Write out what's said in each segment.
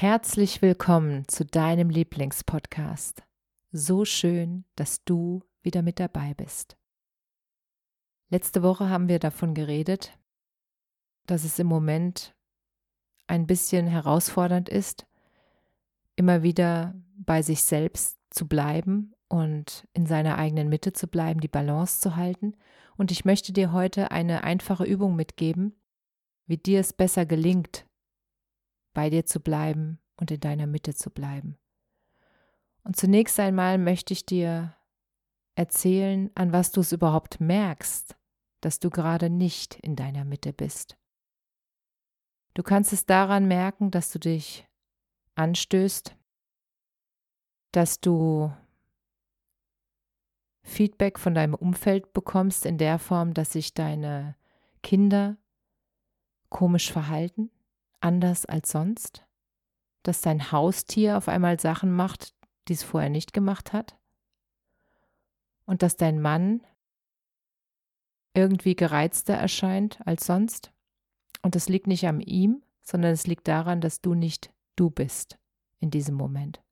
Herzlich willkommen zu deinem Lieblingspodcast. So schön, dass du wieder mit dabei bist. Letzte Woche haben wir davon geredet, dass es im Moment ein bisschen herausfordernd ist, immer wieder bei sich selbst zu bleiben und in seiner eigenen Mitte zu bleiben, die Balance zu halten. Und ich möchte dir heute eine einfache Übung mitgeben, wie dir es besser gelingt, bei dir zu bleiben und in deiner Mitte zu bleiben. Und zunächst einmal möchte ich dir erzählen, an was du es überhaupt merkst, dass du gerade nicht in deiner Mitte bist. Du kannst es daran merken, dass du dich anstößt, dass du Feedback von deinem Umfeld bekommst in der Form, dass sich deine Kinder komisch verhalten, anders als sonst? Dass dein Haustier auf einmal Sachen macht, die es vorher nicht gemacht hat? Und dass dein Mann irgendwie gereizter erscheint als sonst? Und das liegt nicht an ihm, sondern es liegt daran, dass du nicht du bist in diesem Moment.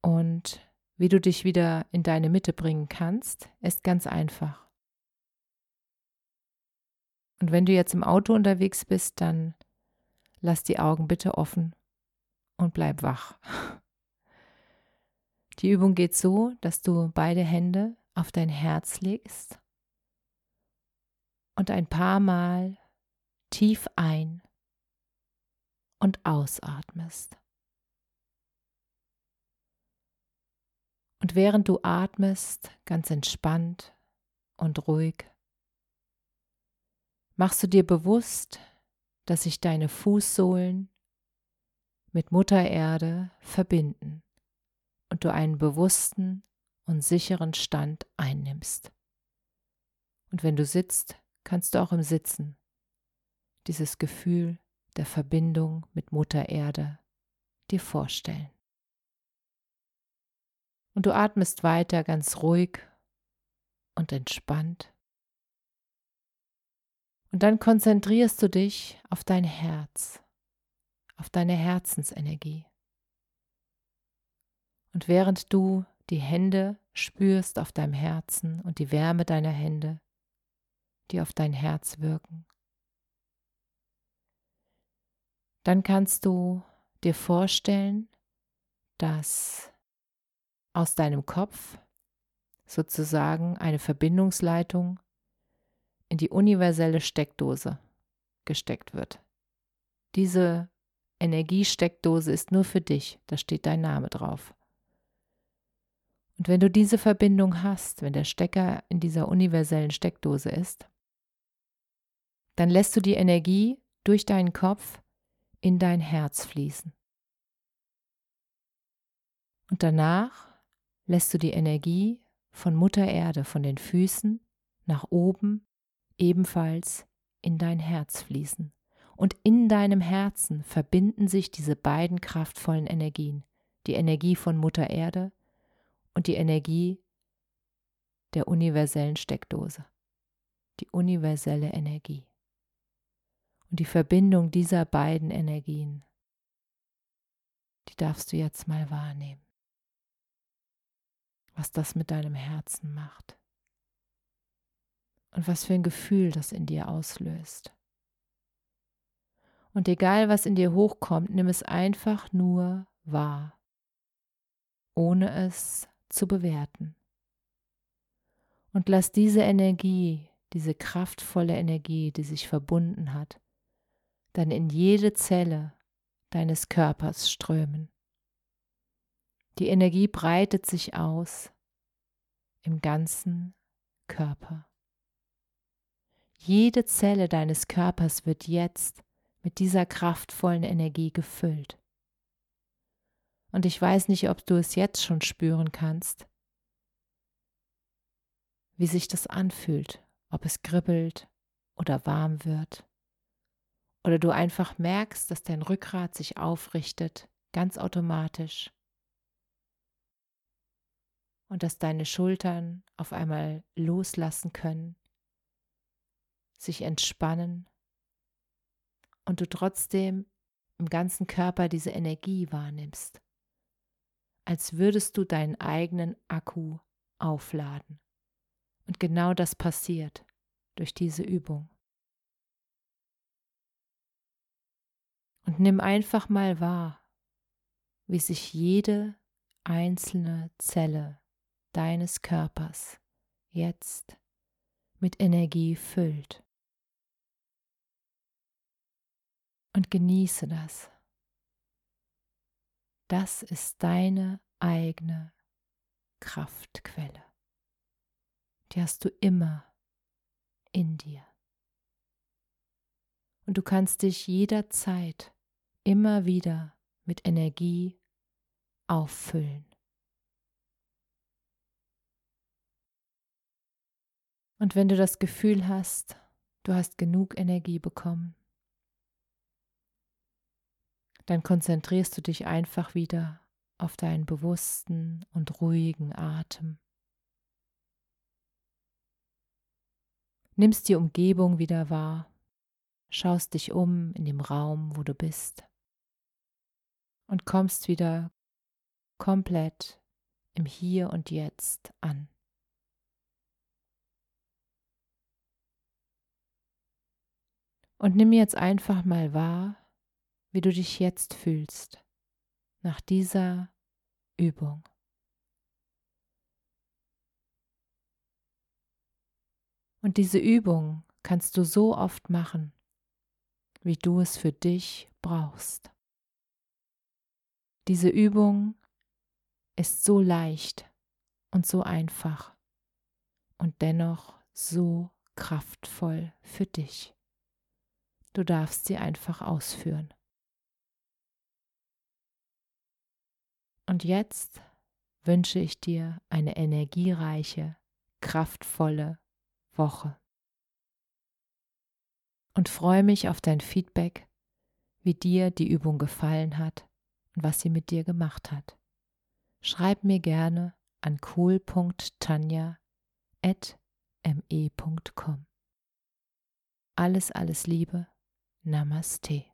Und wie du dich wieder in deine Mitte bringen kannst, ist ganz einfach. Und wenn du jetzt im Auto unterwegs bist, dann lass die Augen bitte offen und bleib wach. Die Übung geht so, dass du beide Hände auf dein Herz legst und ein paar Mal tief ein und ausatmest. Und während du atmest, ganz entspannt und ruhig, machst du dir bewusst, dass sich deine Fußsohlen mit Mutter Erde verbinden und du einen bewussten und sicheren Stand einnimmst. Und wenn du sitzt, kannst du auch im Sitzen dieses Gefühl der Verbindung mit Mutter Erde dir vorstellen. Und du atmest weiter ganz ruhig und entspannt und dann konzentrierst du dich auf dein Herz, auf deine Herzensenergie. Und während du die Hände spürst auf deinem Herzen und die Wärme deiner Hände, die auf dein Herz wirken, dann kannst du dir vorstellen, dass aus deinem Kopf sozusagen eine Verbindungsleitung in die universelle Steckdose gesteckt wird. Diese Energiesteckdose ist nur für dich, da steht dein Name drauf. Und wenn du diese Verbindung hast, wenn der Stecker in dieser universellen Steckdose ist, dann lässt du die Energie durch deinen Kopf in dein Herz fließen. Und danach lässt du die Energie von Mutter Erde, von den Füßen nach oben ebenfalls in dein Herz fließen. Und in deinem Herzen verbinden sich diese beiden kraftvollen Energien, die Energie von Mutter Erde und die Energie der universellen Steckdose, die universelle Energie. Und die Verbindung dieser beiden Energien, die darfst du jetzt mal wahrnehmen, was das mit deinem Herzen macht und was für ein Gefühl das in dir auslöst. Und egal, was in dir hochkommt, nimm es einfach nur wahr, ohne es zu bewerten. Und lass diese Energie, diese kraftvolle Energie, die sich verbunden hat, dann in jede Zelle deines Körpers strömen. Die Energie breitet sich aus im ganzen Körper. Jede Zelle deines Körpers wird jetzt mit dieser kraftvollen Energie gefüllt. Und ich weiß nicht, ob du es jetzt schon spüren kannst, wie sich das anfühlt, ob es kribbelt oder warm wird. Oder du einfach merkst, dass dein Rückgrat sich aufrichtet, ganz automatisch. Und dass deine Schultern auf einmal loslassen können, sich entspannen und du trotzdem im ganzen Körper diese Energie wahrnimmst, als würdest du deinen eigenen Akku aufladen. Und genau das passiert durch diese Übung. Und nimm einfach mal wahr, wie sich jede einzelne Zelle deines Körpers jetzt mit Energie füllt. Und genieße das. Das ist deine eigene Kraftquelle. Die hast du immer in dir. Und du kannst dich jederzeit immer wieder mit Energie auffüllen. Und wenn du das Gefühl hast, du hast genug Energie bekommen, dann konzentrierst du dich einfach wieder auf deinen bewussten und ruhigen Atem. Nimmst die Umgebung wieder wahr, schaust dich um in dem Raum, wo du bist und kommst wieder komplett im Hier und Jetzt an. Und nimm jetzt einfach mal wahr, wie du dich jetzt fühlst nach dieser Übung. Und diese Übung kannst du so oft machen, wie du es für dich brauchst. Diese Übung ist so leicht und so einfach und dennoch so kraftvoll für dich. Du darfst sie einfach ausführen. Und jetzt wünsche ich dir eine energiereiche, kraftvolle Woche. Und freue mich auf dein Feedback, wie dir die Übung gefallen hat und was sie mit dir gemacht hat. Schreib mir gerne an cool.tanja.me.com. Alles, alles Liebe. Namaste.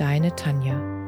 Deine Tanja.